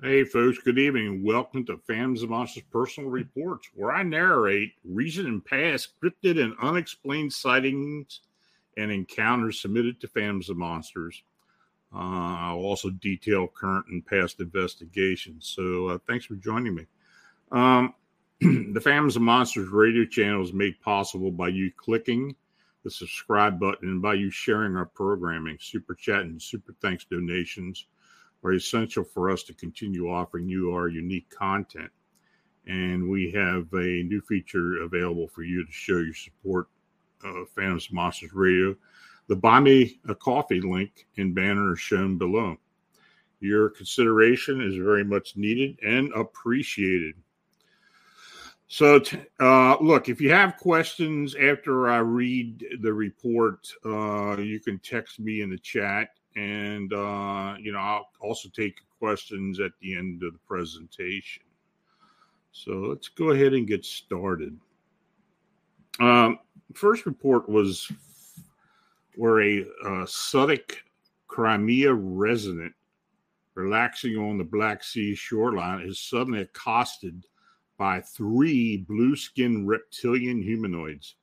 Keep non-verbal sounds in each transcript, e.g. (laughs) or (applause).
Hey, folks, good evening. Welcome to Phantoms of Monsters Personal Reports, where I narrate recent and past cryptid and unexplained sightings and encounters submitted to Phantoms of Monsters. Uh, I'll also detail current and past investigations. So, uh, thanks for joining me. Um, (clears throat) the Phantoms of Monsters radio channel is made possible by you clicking the subscribe button and by you sharing our programming. Super chat and super thanks donations are essential for us to continue offering you our unique content. And we have a new feature available for you to show your support of Phantoms Monsters Radio. The Buy Me a Coffee link and banner are shown below. Your consideration is very much needed and appreciated. So, uh, look, if you have questions after I read the report, uh, you can text me in the chat and uh, you know I'll also take questions at the end of the presentation. So let's go ahead and get started. Um, first report was where a uh, Crimea resident relaxing on the Black Sea shoreline is suddenly accosted by three blue skinned reptilian humanoids.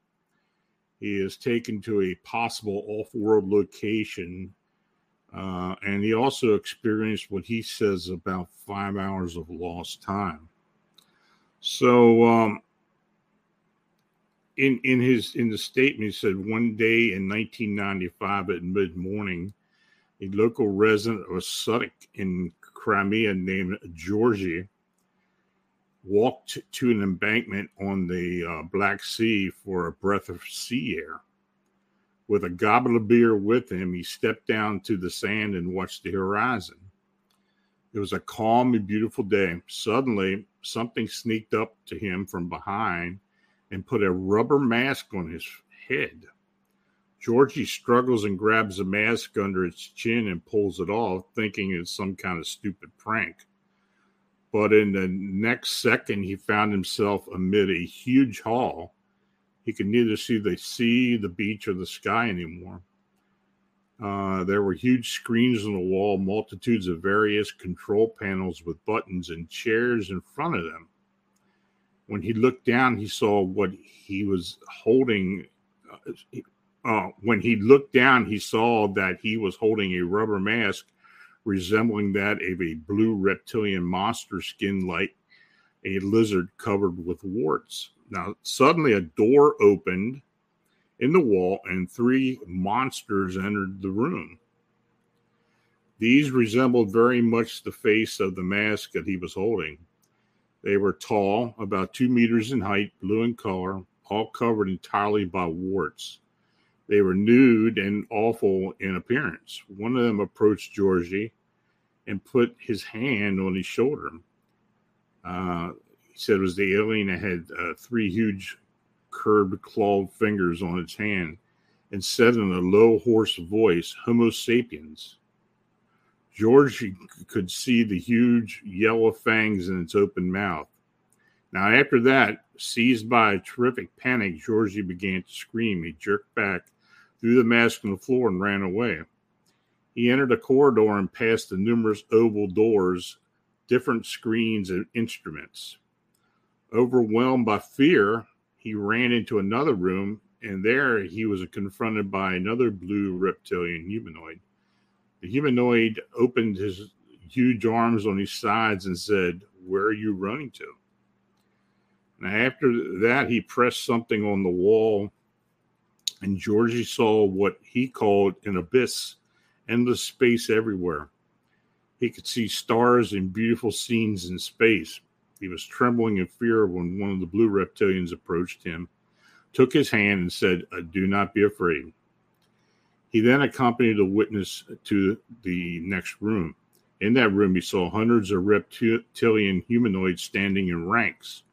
He is taken to a possible off world location uh, and he also experienced what he says about five hours of lost time. So, um, in in his in the statement, he said one day in 1995 at mid morning, a local resident of Sudak in Crimea named Georgie walked to an embankment on the uh, Black Sea for a breath of sea air. With a goblet of beer with him, he stepped down to the sand and watched the horizon. It was a calm and beautiful day. Suddenly, something sneaked up to him from behind and put a rubber mask on his head. Georgie struggles and grabs the mask under its chin and pulls it off, thinking it's some kind of stupid prank. But in the next second, he found himself amid a huge hall he could neither see the sea, the beach, or the sky anymore. Uh, there were huge screens on the wall, multitudes of various control panels with buttons and chairs in front of them. When he looked down, he saw what he was holding. Uh, uh, when he looked down, he saw that he was holding a rubber mask resembling that of a blue reptilian monster skin like a lizard covered with warts. Now, suddenly a door opened in the wall and three monsters entered the room. These resembled very much the face of the mask that he was holding. They were tall, about two meters in height, blue in color, all covered entirely by warts. They were nude and awful in appearance. One of them approached Georgie and put his hand on his shoulder. Uh, he said it was the alien that had uh, three huge curved clawed fingers on its hand and said in a low, hoarse voice, Homo sapiens. George could see the huge yellow fangs in its open mouth. Now, after that, seized by a terrific panic, Georgie began to scream. He jerked back, threw the mask on the floor, and ran away. He entered a corridor and passed the numerous oval doors, different screens, and instruments. Overwhelmed by fear, he ran into another room, and there he was confronted by another blue reptilian humanoid. The humanoid opened his huge arms on his sides and said, Where are you running to? Now, after that, he pressed something on the wall, and Georgie saw what he called an abyss, endless space everywhere. He could see stars and beautiful scenes in space, he was trembling in fear when one of the blue reptilians approached him, took his hand, and said, uh, Do not be afraid. He then accompanied the witness to the next room. In that room, he saw hundreds of reptilian humanoids standing in ranks.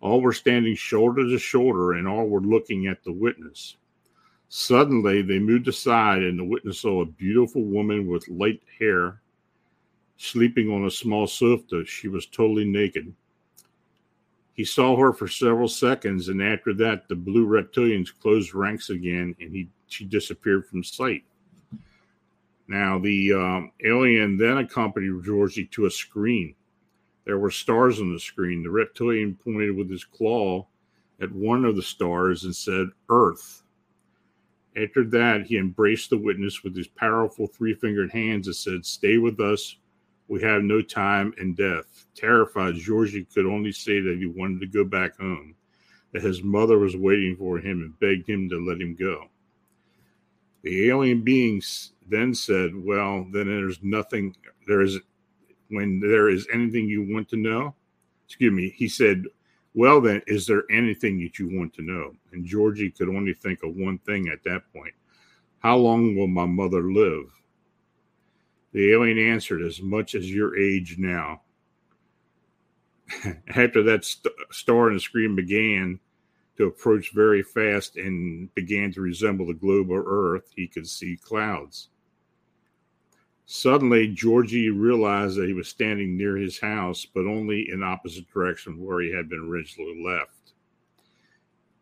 All were standing shoulder to shoulder, and all were looking at the witness. Suddenly, they moved aside, and the witness saw a beautiful woman with light hair sleeping on a small sofa. She was totally naked. He saw her for several seconds, and after that, the blue reptilians closed ranks again, and he she disappeared from sight. Now, the um, alien then accompanied Georgie to a screen. There were stars on the screen. The reptilian pointed with his claw at one of the stars and said, Earth. After that, he embraced the witness with his powerful three fingered hands and said, Stay with us. We have no time and death. Terrified, Georgie could only say that he wanted to go back home, that his mother was waiting for him and begged him to let him go. The alien beings then said, Well, then there's nothing, there is, when there is anything you want to know, excuse me, he said, Well, then, is there anything that you want to know? And Georgie could only think of one thing at that point How long will my mother live? The alien answered, As much as your age now. (laughs) After that st- star and the screen began, to approach very fast and began to resemble the globe of Earth, he could see clouds. Suddenly, Georgie realized that he was standing near his house, but only in opposite direction where he had been originally left.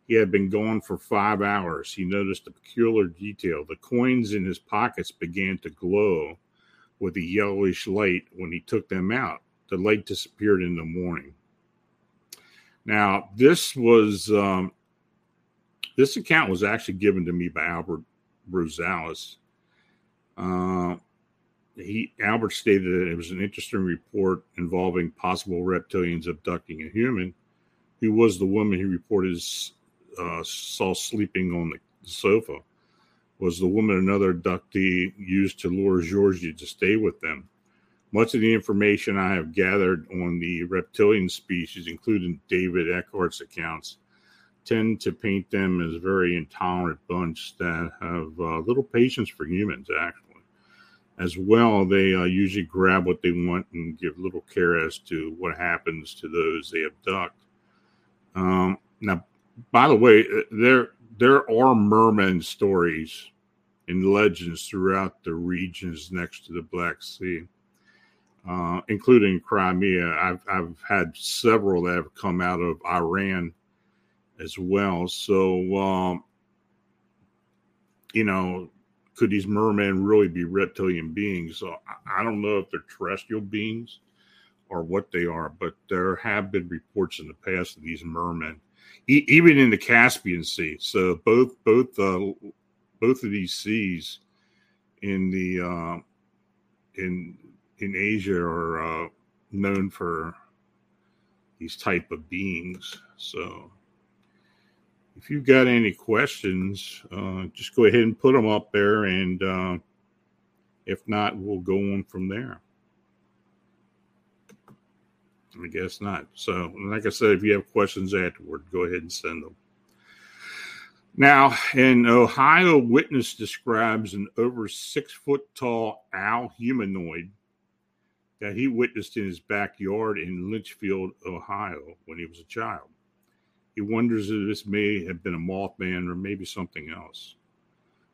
He had been gone for five hours. He noticed a peculiar detail. The coins in his pockets began to glow with a yellowish light when he took them out. The light disappeared in the morning. Now, this was um, this account was actually given to me by Albert Rosales. Uh, he Albert stated that it was an interesting report involving possible reptilians abducting a human, who was the woman he reported uh, saw sleeping on the sofa. Was the woman another abductee used to lure Georgie to stay with them? Much of the information I have gathered on the reptilian species, including David Eckhart's accounts, tend to paint them as very intolerant bunch that have uh, little patience for humans, actually. As well, they uh, usually grab what they want and give little care as to what happens to those they abduct. Um, now, by the way, uh, there there are merman stories and legends throughout the regions next to the Black Sea uh, including Crimea. I've, I've had several that have come out of Iran as well. So, um, you know, could these mermen really be reptilian beings? So I, don't know if they're terrestrial beings or what they are, but there have been reports in the past of these mermen, e- even in the Caspian Sea. So both both uh, both of these seas in the uh, in in Asia are uh, known for these type of beings. So if you've got any questions, uh, just go ahead and put them up there, and uh, if not, we'll go on from there. I guess not. So, like I said, if you have questions afterward, go ahead and send them. Now, in Ohio, witness describes an over six foot tall owl humanoid that he witnessed in his backyard in Litchfield, Ohio, when he was a child. He wonders if this may have been a Mothman or maybe something else.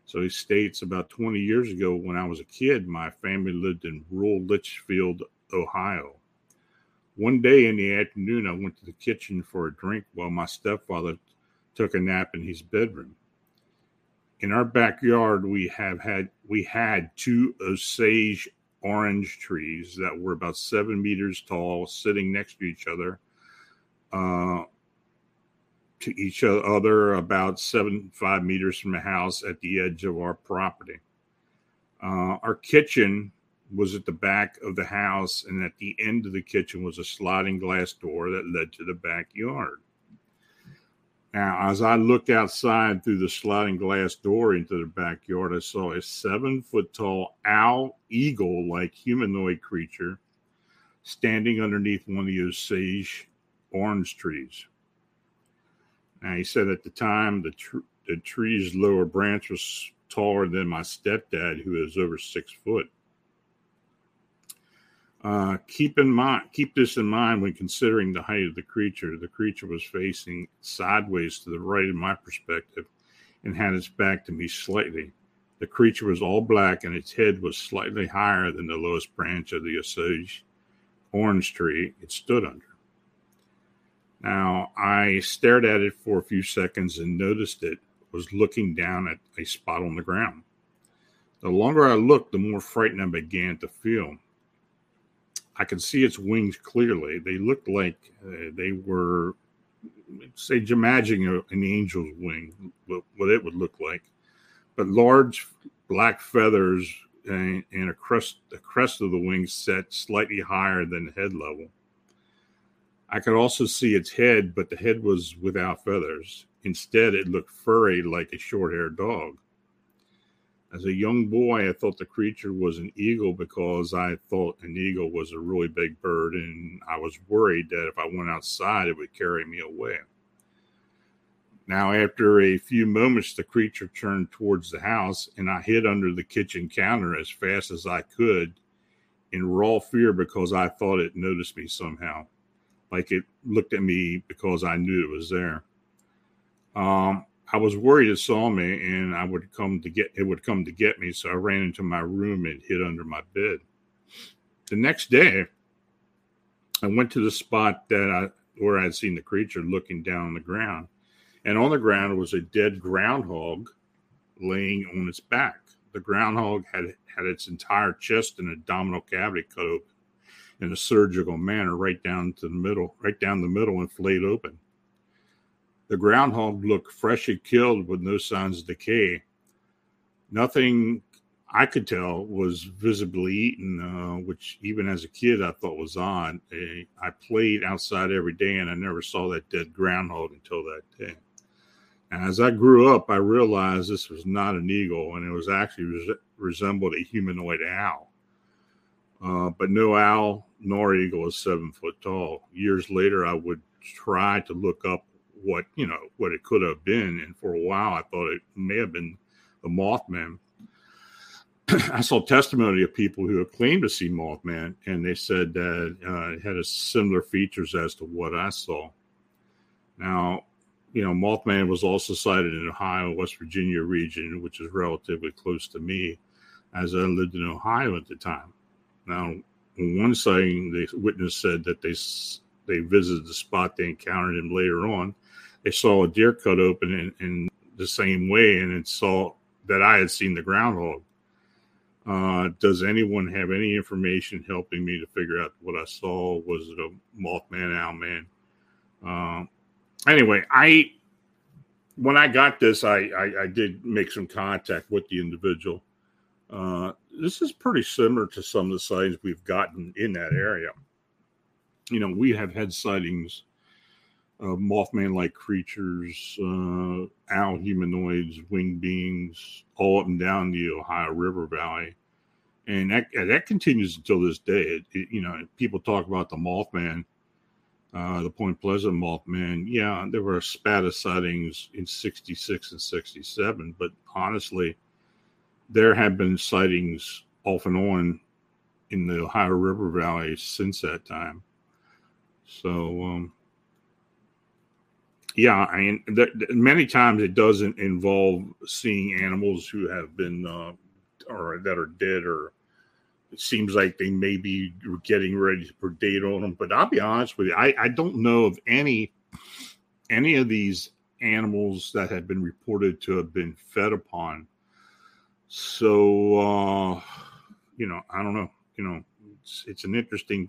So he states about 20 years ago, when I was a kid, my family lived in rural Litchfield, Ohio. One day in the afternoon, I went to the kitchen for a drink while my stepfather took a nap in his bedroom. In our backyard, we have had we had two osage orange trees that were about seven meters tall, sitting next to each other, uh, to each other about seven five meters from the house at the edge of our property. Uh, our kitchen was at the back of the house, and at the end of the kitchen was a sliding glass door that led to the backyard. Now, as I looked outside through the sliding glass door into the backyard, I saw a seven foot tall owl eagle like humanoid creature standing underneath one of those sage orange trees. Now, he said at the time the, tr- the tree's lower branch was taller than my stepdad, who is over six foot. Uh, keep in mind, keep this in mind when considering the height of the creature. The creature was facing sideways to the right in my perspective, and had its back to me slightly. The creature was all black, and its head was slightly higher than the lowest branch of the osage orange tree it stood under. Now, I stared at it for a few seconds and noticed it was looking down at a spot on the ground. The longer I looked, the more frightened I began to feel. I could see its wings clearly. They looked like uh, they were, say, imagining an angel's wing, what it would look like, but large black feathers and, and a crest, the crest of the wings set slightly higher than head level. I could also see its head, but the head was without feathers. Instead, it looked furry like a short haired dog. As a young boy, I thought the creature was an eagle because I thought an eagle was a really big bird, and I was worried that if I went outside, it would carry me away. Now, after a few moments, the creature turned towards the house, and I hid under the kitchen counter as fast as I could in raw fear because I thought it noticed me somehow like it looked at me because I knew it was there. Um, I was worried it saw me and I would come to get it would come to get me. So I ran into my room and hid under my bed. The next day, I went to the spot that I where I had seen the creature looking down on the ground. And on the ground was a dead groundhog laying on its back. The groundhog had had its entire chest and abdominal cavity cut open in a surgical manner right down to the middle, right down the middle and flayed open. The groundhog looked freshly killed with no signs of decay. Nothing I could tell was visibly eaten, uh, which even as a kid I thought was odd. I played outside every day and I never saw that dead groundhog until that day. And as I grew up, I realized this was not an eagle and it was actually res- resembled a humanoid owl. Uh, but no owl nor eagle is seven foot tall. Years later, I would try to look up what you know what it could have been, and for a while, I thought it may have been the Mothman. (clears throat) I saw testimony of people who have claimed to see Mothman, and they said that uh, it had a similar features as to what I saw. Now, you know, Mothman was also sighted in Ohio, West Virginia region, which is relatively close to me, as I lived in Ohio at the time. Now, one sighting, the witness said that they they visited the spot, they encountered him later on. They saw a deer cut open in, in the same way, and it saw that I had seen the groundhog. Uh, does anyone have any information helping me to figure out what I saw? Was it a Mothman, Owlman? Uh, anyway, I when I got this, I, I, I did make some contact with the individual. Uh, this is pretty similar to some of the sightings we've gotten in that area. You know, we have had sightings of Mothman like creatures, uh, owl humanoids, winged beings, all up and down the Ohio River Valley. And that, that continues until this day. It, it, you know, people talk about the Mothman, uh, the Point Pleasant Mothman. Yeah, there were a spat of sightings in 66 and 67, but honestly, there have been sightings off and on in the Ohio River Valley since that time. So, um, yeah, I mean, th- th- many times it doesn't involve seeing animals who have been uh, or that are dead, or it seems like they may be getting ready to predate on them. But I'll be honest with you, I, I don't know of any any of these animals that have been reported to have been fed upon so, uh, you know, I don't know. You know, it's, it's an interesting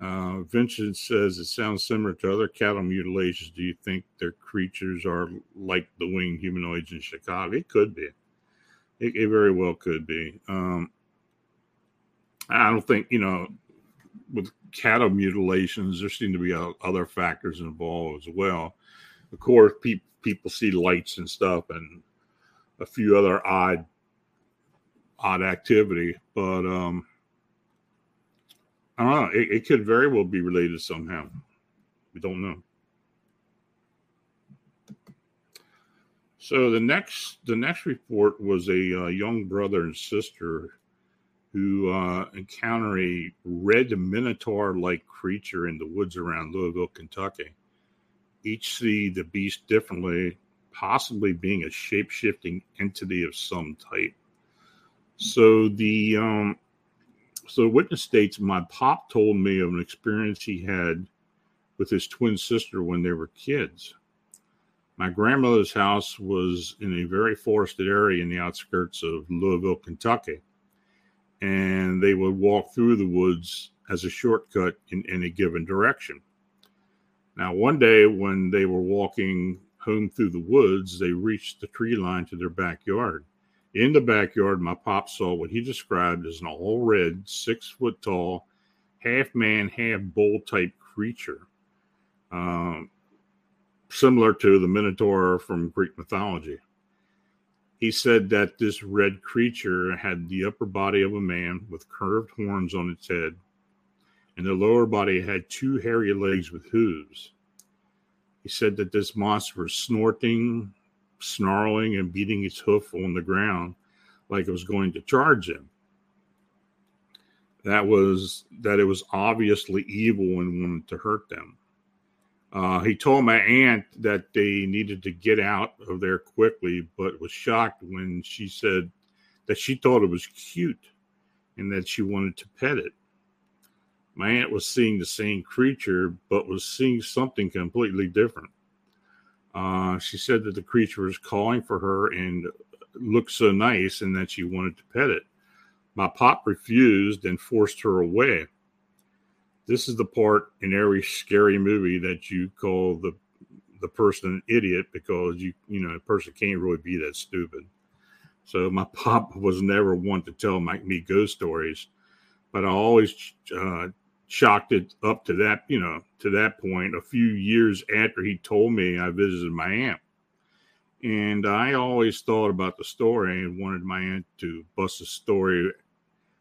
Uh, Vincent says it sounds similar to other cattle mutilations. Do you think their creatures are like the winged humanoids in Chicago? It could be. It, it very well could be. Um, I don't think you know with cattle mutilations. There seem to be other factors involved as well. Of course, people people see lights and stuff and a few other odd odd activity but um i don't know it, it could very well be related somehow we don't know So the next the next report was a uh, young brother and sister who uh, encounter a red minotaur-like creature in the woods around Louisville, Kentucky. Each see the beast differently, possibly being a shape-shifting entity of some type. So the um, so the witness states my pop told me of an experience he had with his twin sister when they were kids. My grandmother's house was in a very forested area in the outskirts of Louisville, Kentucky and they would walk through the woods as a shortcut in any given direction. Now, one day when they were walking home through the woods, they reached the tree line to their backyard. In the backyard, my pop saw what he described as an all red, six foot tall, half man, half bull type creature, um, similar to the Minotaur from Greek mythology. He said that this red creature had the upper body of a man with curved horns on its head, and the lower body had two hairy legs with hooves. He said that this monster was snorting, snarling, and beating its hoof on the ground like it was going to charge him. That was that it was obviously evil and wanted to hurt them. Uh, he told my aunt that they needed to get out of there quickly, but was shocked when she said that she thought it was cute and that she wanted to pet it. My aunt was seeing the same creature, but was seeing something completely different. Uh, she said that the creature was calling for her and looked so nice and that she wanted to pet it. My pop refused and forced her away this is the part in every scary movie that you call the the person an idiot because you you know a person can't really be that stupid. So my (laughs) pop was never one to tell my, me ghost stories, but I always uh, chalked it up to that you know to that point. A few years after he told me, I visited my aunt, and I always thought about the story and wanted my aunt to bust the story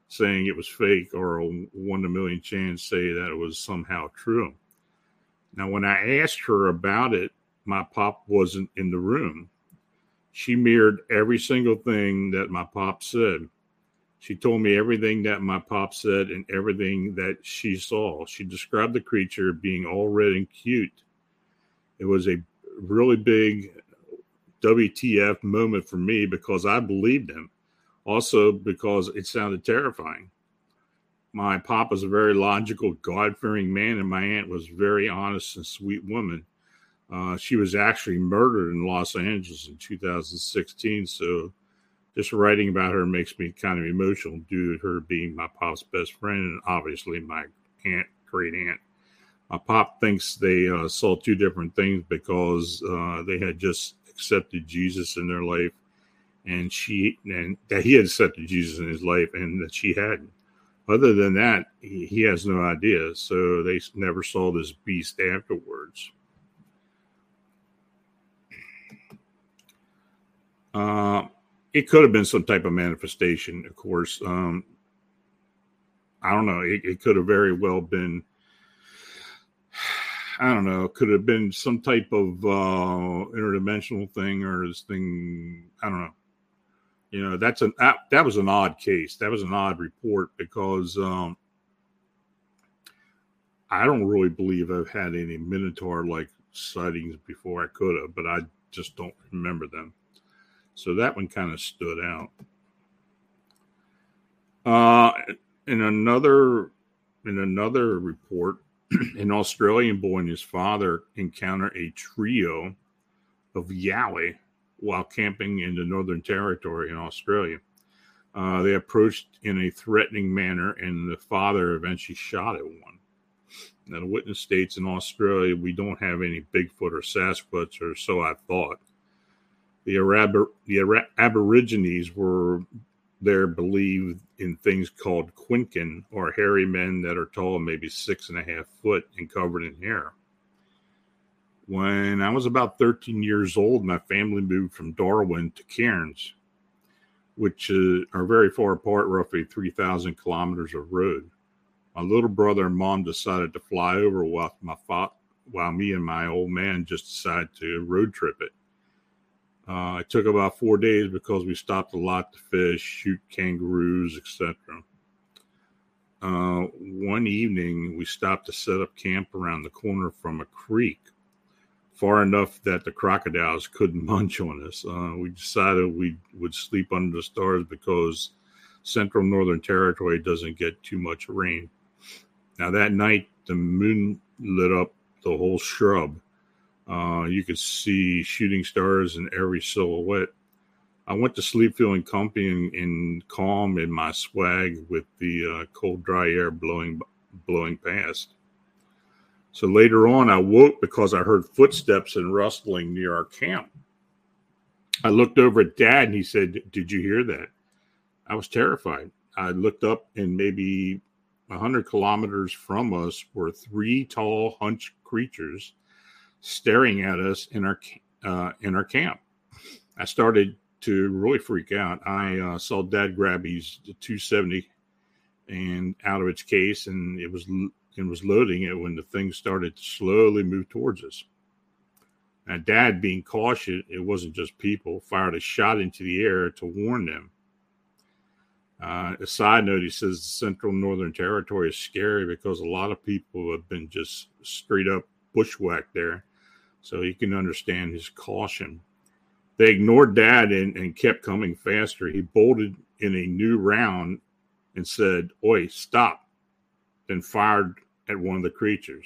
saying it was fake or a one in a million chance say that it was somehow true. Now, when I asked her about it, my pop wasn't in the room. She mirrored every single thing that my pop said. She told me everything that my pop said and everything that she saw. She described the creature being all red and cute. It was a really big WTF moment for me because I believed him also because it sounded terrifying. My pop was a very logical, God fearing man, and my aunt was a very honest and sweet woman. Uh, she was actually murdered in Los Angeles in 2016. So just writing about her makes me kind of emotional due to her being my pop's best friend and obviously my aunt, great aunt. My pop thinks they uh, saw two different things because uh, they had just accepted Jesus in their life and she and that he had accepted Jesus in his life and that she hadn't. Other than that, he, he has no idea. So they never saw this beast afterwards. Uh, it could have been some type of manifestation, of course. Um, I don't know. It, it could have very well been. (sighs) I don't know. Could have been some type of uh, interdimensional thing or this thing. I don't know you know that's an that, that was an odd case that was an odd report because um i don't really believe i've had any minotaur like sightings before i could have but i just don't remember them so that one kind of stood out uh in another in another report (clears throat) an australian boy and his father encounter a trio of yowie while camping in the Northern Territory in Australia. Uh, they approached in a threatening manner, and the father eventually shot at one. Now, the witness states in Australia, we don't have any Bigfoot or Sasquatch, or so I thought. The, Arab- the Aborigines were there believed in things called quinkin, or hairy men that are tall, maybe six and a half foot, and covered in hair. When I was about 13 years old, my family moved from Darwin to Cairns, which uh, are very far apart, roughly 3,000 kilometers of road. My little brother and mom decided to fly over while my fa- while me and my old man just decided to road trip it. Uh, it took about four days because we stopped a lot to fish, shoot kangaroos, etc. Uh, one evening, we stopped to set up camp around the corner from a creek, far enough that the crocodiles couldn't (laughs) munch on us. Uh, we decided we would sleep under the stars because Central Northern Territory doesn't get too much rain. Now, that night, the moon lit up the whole shrub. Uh, you could see shooting stars in every silhouette. I went to sleep feeling comfy and, and calm in my swag with the uh, cold, dry air blowing blowing past. So later on, I woke because I heard footsteps and rustling near our camp. I looked over at Dad and he said, "Did you hear that?" I was terrified. I looked up and maybe 100 kilometers from us were three tall, hunched creatures staring at us in our uh, in our camp. I started to really freak out. I uh, saw Dad grab his 270 and out of its case, and it was and was loading it when the thing started to slowly move towards us. Now, Dad, being cautious, it wasn't just people, fired a shot into the air to warn them. Uh, a side note, he says the Central Northern Territory is scary because a lot of people have been just straight up bushwhacked there. So you can understand his caution. They ignored dad and, and kept coming faster. He bolted in a new round and said, Oi, stop, then fired at one of the creatures.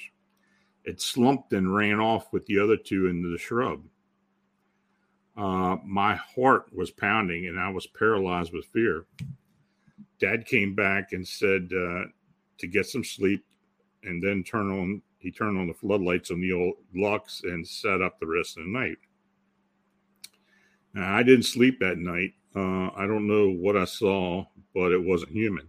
It slumped and ran off with the other two into the shrub. Uh, my heart was pounding and I was paralyzed with fear. Dad came back and said uh, to get some sleep and then turn on. He turned on the floodlights on the old Lux and sat up the rest of the night. Now, I didn't sleep that night. Uh, I don't know what I saw, but it wasn't human.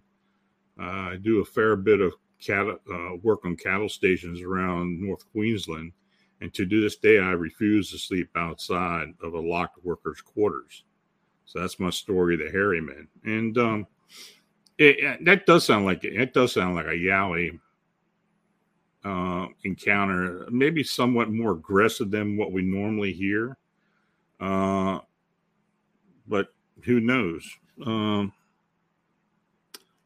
Uh, I do a fair bit of cattle, uh, work on cattle stations around North Queensland, and to this day, I refuse to sleep outside of a locked workers' quarters. So that's my story, the hairy man. And um, it, that does sound like it does sound like a Yowie uh, encounter, maybe somewhat more aggressive than what we normally hear. Uh, but who knows? Um,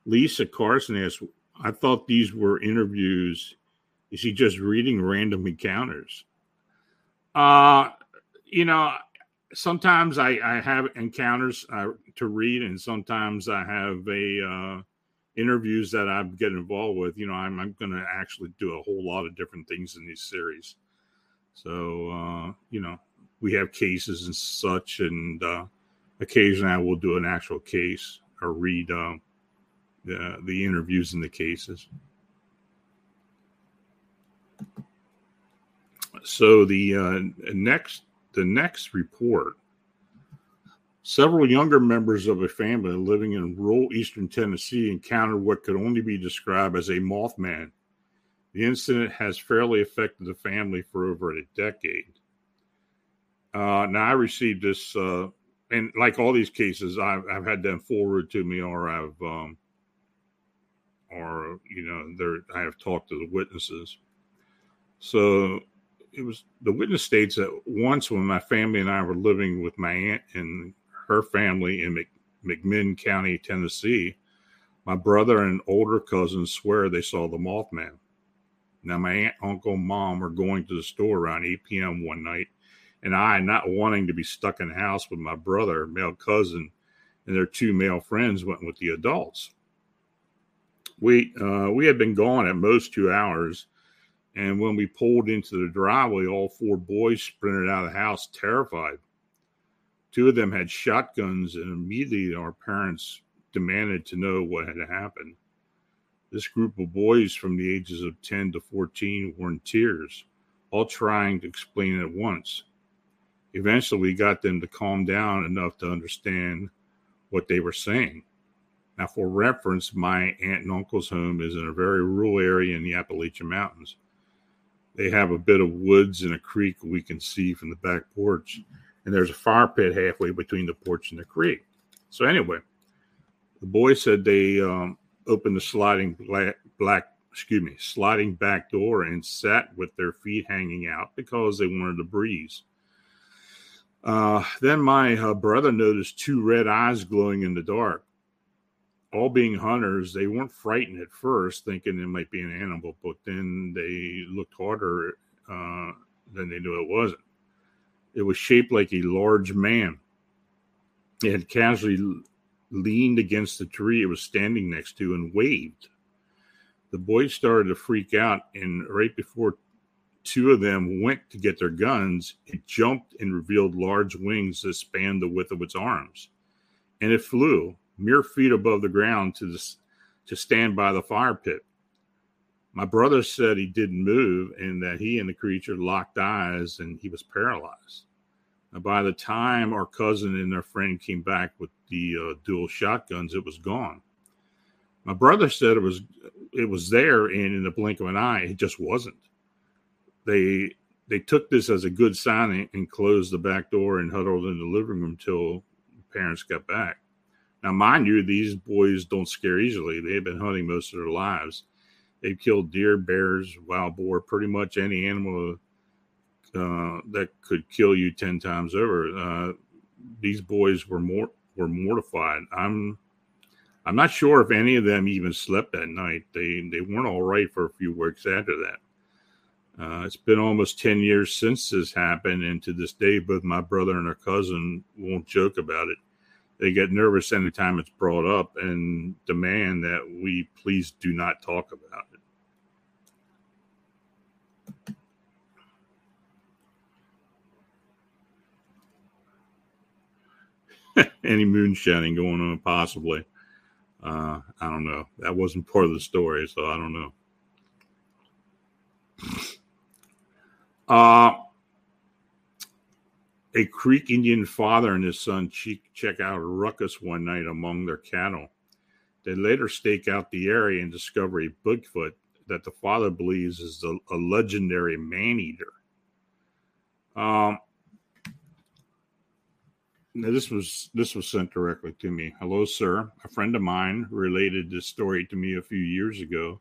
Lisa Carson asked, I thought these were interviews. Is he just reading random encounters? Uh, you know, sometimes I, I have encounters uh, to read, and sometimes I have a uh, interviews that I get involved with. You know, I'm, I'm going to actually do a whole lot of different things in these series. So, uh, you know, we have cases and such, and uh, occasionally I will do an actual case or read um, the the interviews in the cases. So the uh, next the next report several younger members of a family living in rural eastern Tennessee encountered what could only be described as a Mothman. The incident has fairly affected the family for over a decade. Uh, now, I received this, uh, and like all these cases, I've, I've had them forwarded to me, or I've, um, or you know, there I have talked to the witnesses. So it was the witness states that once when my family and I were living with my aunt and her family in McMinn County, Tennessee, my brother and older cousins swear they saw the Mothman. Now, my aunt, uncle, mom were going to the store around 8 p.m. one night, and I, not wanting to be stuck in the house with my brother, male cousin, and their two male friends, went with the adults. We uh, we had been gone at most two hours, and when we pulled into the driveway, all four boys sprinted out of the house, terrified. Two of them had shotguns, and immediately our parents demanded to know what had happened. This group of boys from the ages of 10 to 14 were in tears, all trying to explain at once. Eventually, we got them to calm down enough to understand what they were saying. Now, for reference, my aunt and uncle's home is in a very rural area in the Appalachian Mountains. They have a bit of woods and a creek we can see from the back porch, and there's a fire pit halfway between the porch and the creek. So, anyway, the boys said they um, opened the sliding black, black, excuse me, sliding back door and sat with their feet hanging out because they wanted the breeze. Uh, then my uh, brother noticed two red eyes glowing in the dark. All being hunters, they weren't frightened at first, thinking it might be an animal, but then they looked harder uh, than they knew it wasn't. It was shaped like a large man. It had casually leaned against the tree it was standing next to and waved. The boys started to freak out, and right before two of them went to get their guns, it jumped and revealed large wings that spanned the width of its arms. And it flew mere feet above the ground to, the, to stand by the fire pit. My brother said he didn't move and that he and the creature locked eyes and he was paralyzed. Now, by the time our cousin and their friend came back with the uh, dual shotguns, it was gone. My brother said it was it was there, and in the blink of an eye, it just wasn't. They they took this as a good sign and closed the back door and huddled in the living room until parents got back. Now, mind you, these boys don't scare easily. They've been hunting most of their lives. They've killed deer, bears, wild boar, pretty much any animal uh, that could kill you ten times over. Uh, these boys were more were mortified. I'm I'm not sure if any of them even slept that night. They they weren't all right for a few weeks after that. Uh, it's been almost 10 years since this happened, and to this day, both my brother and our cousin won't joke about it. They get nervous anytime it's brought up and demand that we please do not talk about it. (laughs) Any moonshining going on, possibly. Uh, I don't know. That wasn't part of the story, so I don't know. (laughs) Uh, a Creek Indian father and his son check out a ruckus one night among their cattle. They later stake out the area and discover a Bigfoot that the father believes is a, a legendary man eater. Um, now this was this was sent directly to me. Hello, sir. A friend of mine related this story to me a few years ago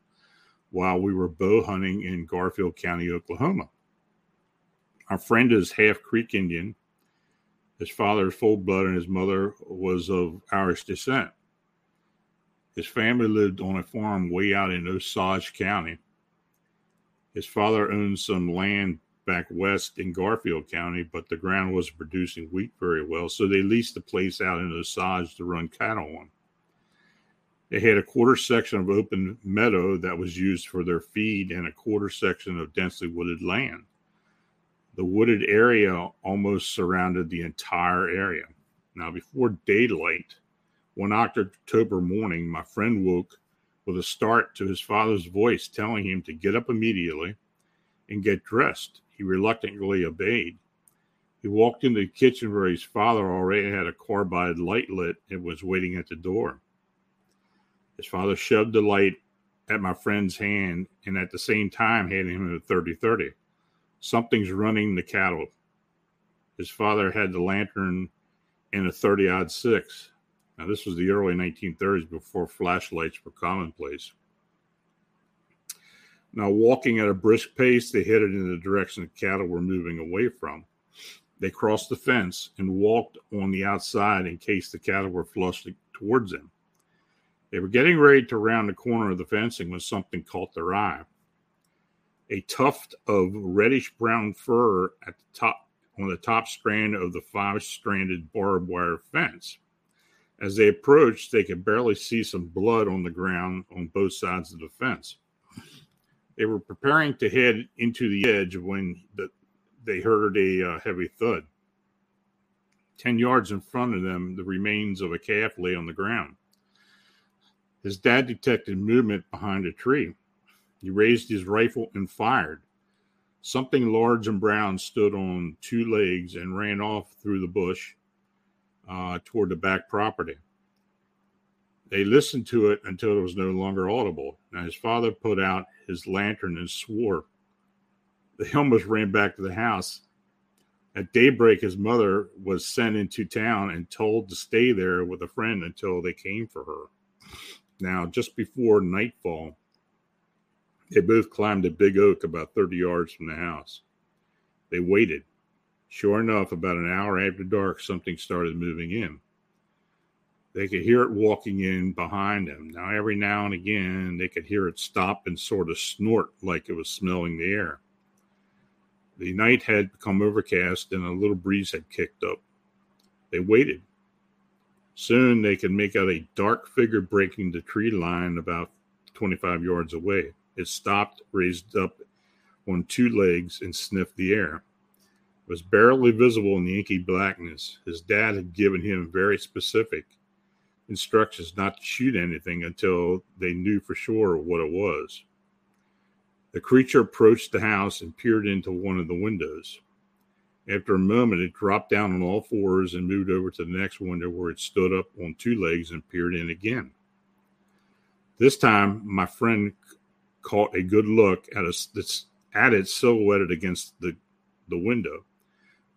while we were bow hunting in Garfield County, Oklahoma. Our friend is half Creek Indian. His father is full blood and his mother was of Irish descent. His family lived on a farm way out in Osage County. His father owned some land back west in Garfield County, but the ground wasn't producing wheat very well, so they leased the place out in Osage to run cattle on. They had a quarter section of open meadow that was used for their feed and a quarter section of densely wooded land. The wooded area almost surrounded the entire area. Now, before daylight, one October morning, my friend woke with a start to his father's voice telling him to get up immediately and get dressed. He reluctantly obeyed. He walked into the kitchen where his father already had a carbide light lit and was waiting at the door. His father shoved the light at my friend's hand and at the same time handed him a 30 30. Something's running the cattle. His father had the lantern and a 30 odd six. Now, this was the early 1930s before flashlights were commonplace. Now, walking at a brisk pace, they headed in the direction the cattle were moving away from. They crossed the fence and walked on the outside in case the cattle were flushing towards them. They were getting ready to round the corner of the fencing when something caught their eye. A tuft of reddish brown fur at the top on the top strand of the five stranded barbed wire fence. As they approached, they could barely see some blood on the ground on both sides of the fence. They were preparing to head into the edge when the, they heard a uh, heavy thud. Ten yards in front of them, the remains of a calf lay on the ground. His dad detected movement behind a tree. He raised his rifle and fired. Something large and brown stood on two legs and ran off through the bush uh, toward the back property. They listened to it until it was no longer audible. Now, his father put out his lantern and swore. They (laughs) almost ran back to the house. At daybreak, his mother was sent into town and told to stay there with a friend until they came for her. Now, just before nightfall, they both climbed a big oak about 30 yards from the house. They waited. Sure enough, about an hour after dark, something started moving in. They could hear it walking in behind them. Now, every now and again, they could hear it stop and sort of snort like it was smelling the air. The night had become overcast and a little breeze had kicked up. They waited. Soon they could make out a dark figure breaking the tree line about 25 yards away. It stopped, raised up on two legs, and sniffed the air. It was barely visible in the inky blackness. His dad had given him very specific instructions not to shoot anything until they knew for sure what it was. The creature approached the house and peered into one of the windows. After a moment, it dropped down on all fours and moved over to the next window where it stood up on two legs and peered in again. This time, my friend caught a good look at, a, at it silhouetted against the, the window.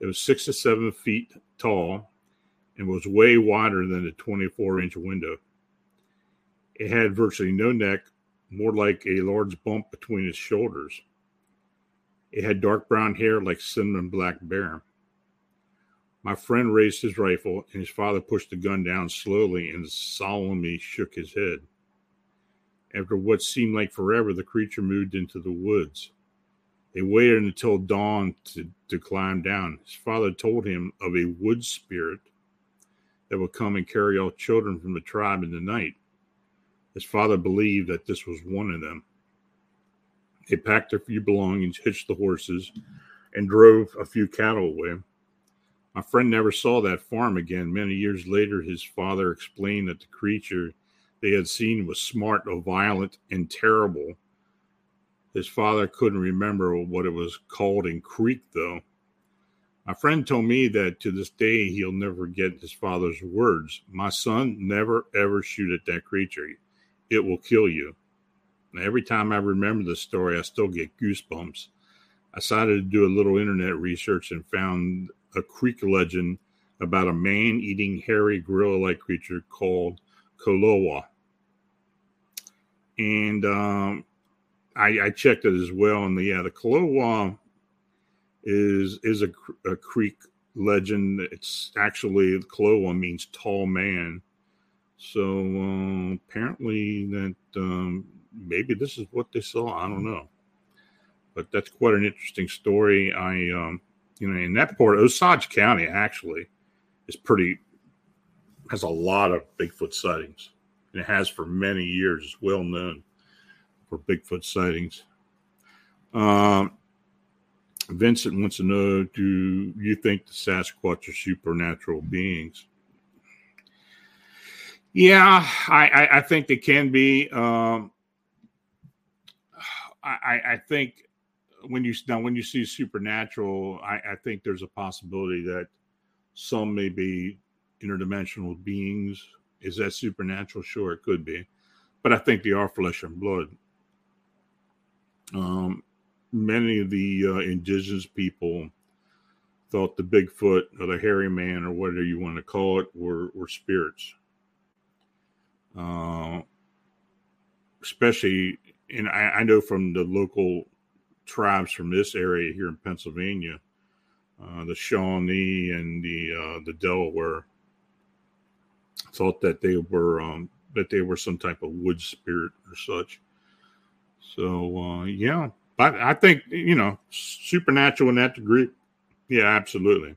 It was six to seven feet tall and was way wider than the 24 inch window. It had virtually no neck, more like a large bump between its shoulders. It had dark brown hair like cinnamon black bear. My friend raised his rifle, and his father pushed the gun down slowly and solemnly shook his head. After what seemed like forever, the creature moved into the woods. They waited until dawn to, to climb down. His father told him of a wood spirit that would come and carry all children from the tribe in the night. His father believed that this was one of them. They packed their few belongings, hitched the horses, and drove a few cattle away. My friend never saw that farm again. Many years later, his father explained that the creature they had seen was smart, violent, and terrible. His father couldn't remember what it was called in Creek, though. My friend told me that to this day he'll never get his father's words. My son, never ever shoot at that creature. It will kill you. And every time I remember the story, I still get goosebumps. I decided to do a little internet research and found a creek legend about a man eating hairy gorilla like creature called Kolowa. And um, I, I, checked it as well. And the, yeah, the Kolowa is is a, a Creek legend. It's actually Kolowa means tall man. So uh, apparently that um, maybe this is what they saw. I don't know, but that's quite an interesting story. I um, you know in that part, Osage County actually is pretty has a lot of Bigfoot sightings, and it has for many years. It's well known for Bigfoot sightings. Um, Vincent wants to know Do you think the Sasquatch are supernatural beings? Yeah, I, I, I think they can be. Um, I, I think when you now when you see supernatural, I, I think there's a possibility that some may be interdimensional beings. Is that supernatural? Sure, it could be, but I think they are flesh and blood. Um, many of the uh, indigenous people thought the Bigfoot or the hairy man or whatever you want to call it were, were spirits. Uh, especially, and I, I, know from the local tribes from this area here in Pennsylvania, uh, the Shawnee and the uh, the Delaware thought that they were um, that they were some type of wood spirit or such. So uh, yeah, I, I think you know supernatural in that degree. Yeah, absolutely.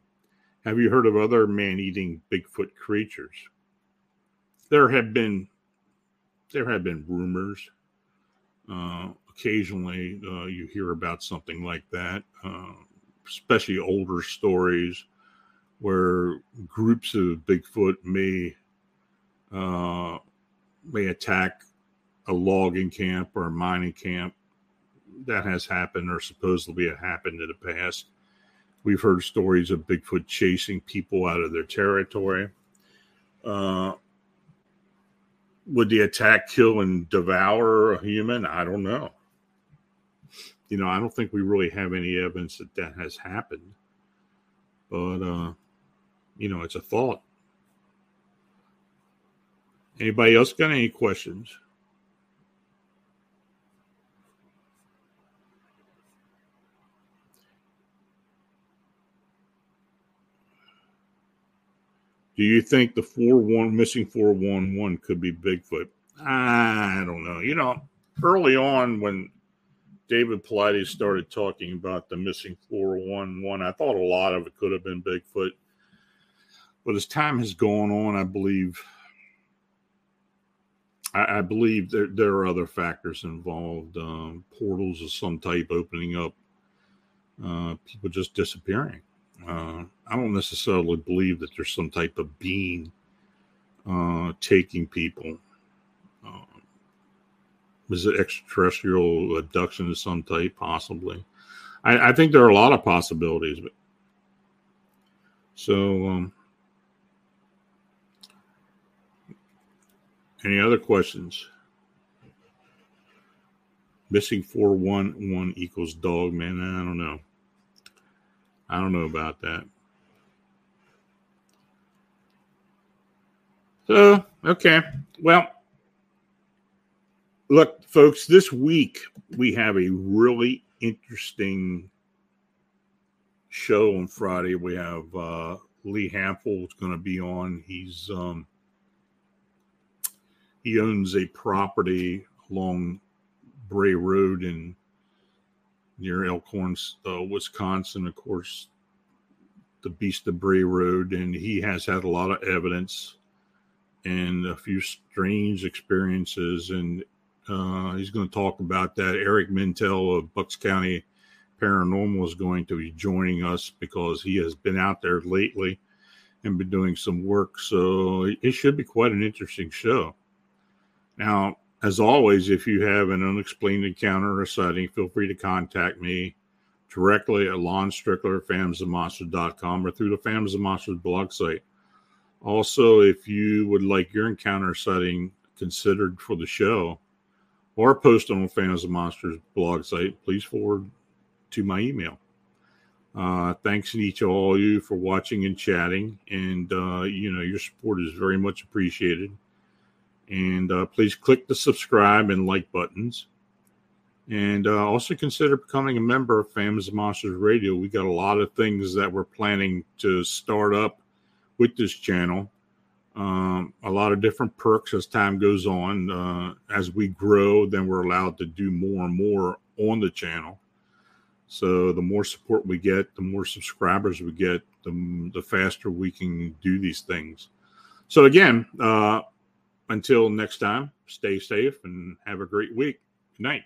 Have you heard of other man-eating Bigfoot creatures? There have been there have been rumors. Uh, occasionally, uh, you hear about something like that, uh, especially older stories where groups of Bigfoot may uh, may attack a logging camp or a mining camp that has happened or supposedly happened in the past. We've heard stories of Bigfoot chasing people out of their territory. Uh, would the attack kill and devour a human? I don't know. You know, I don't think we really have any evidence that that has happened. But, uh, you know, it's a thought. Anybody else got any questions? Do you think the four one missing four one one could be Bigfoot? I don't know. You know, early on when David Paulides started talking about the missing 411. I thought a lot of it could have been Bigfoot. But as time has gone on, I believe I, I believe there, there are other factors involved. Um, portals of some type opening up, uh, people just disappearing. Uh, I don't necessarily believe that there's some type of being uh, taking people is it extraterrestrial abduction of some type? Possibly. I, I think there are a lot of possibilities. But so, um, any other questions? Missing four one one equals dog man. I don't know. I don't know about that. So okay, well Look, folks, this week we have a really interesting show on Friday. We have uh, Lee Hampel is going to be on. He's um, he owns a property along Bray Road in near Elkhorn, uh, Wisconsin. Of course, the Beast of Bray Road, and he has had a lot of evidence and a few strange experiences and uh, he's going to talk about that. Eric Mintel of Bucks County Paranormal is going to be joining us because he has been out there lately and been doing some work. So it should be quite an interesting show. Now, as always, if you have an unexplained encounter or sighting, feel free to contact me directly at Lon Strickler or through the Phantoms and Monsters blog site. Also, if you would like your encounter sighting considered for the show, or post on Phantoms and Monsters blog site, please forward to my email. Uh, thanks to each of all of you for watching and chatting, and uh, you know your support is very much appreciated. And uh, please click the subscribe and like buttons, and uh, also consider becoming a member of and Monsters Radio. We got a lot of things that we're planning to start up with this channel um, a lot of different perks as time goes on. Uh, as we grow, then we're allowed to do more and more on the channel. So the more support we get, the more subscribers we get, the, the faster we can do these things. So again, uh, until next time, stay safe and have a great week. Good night.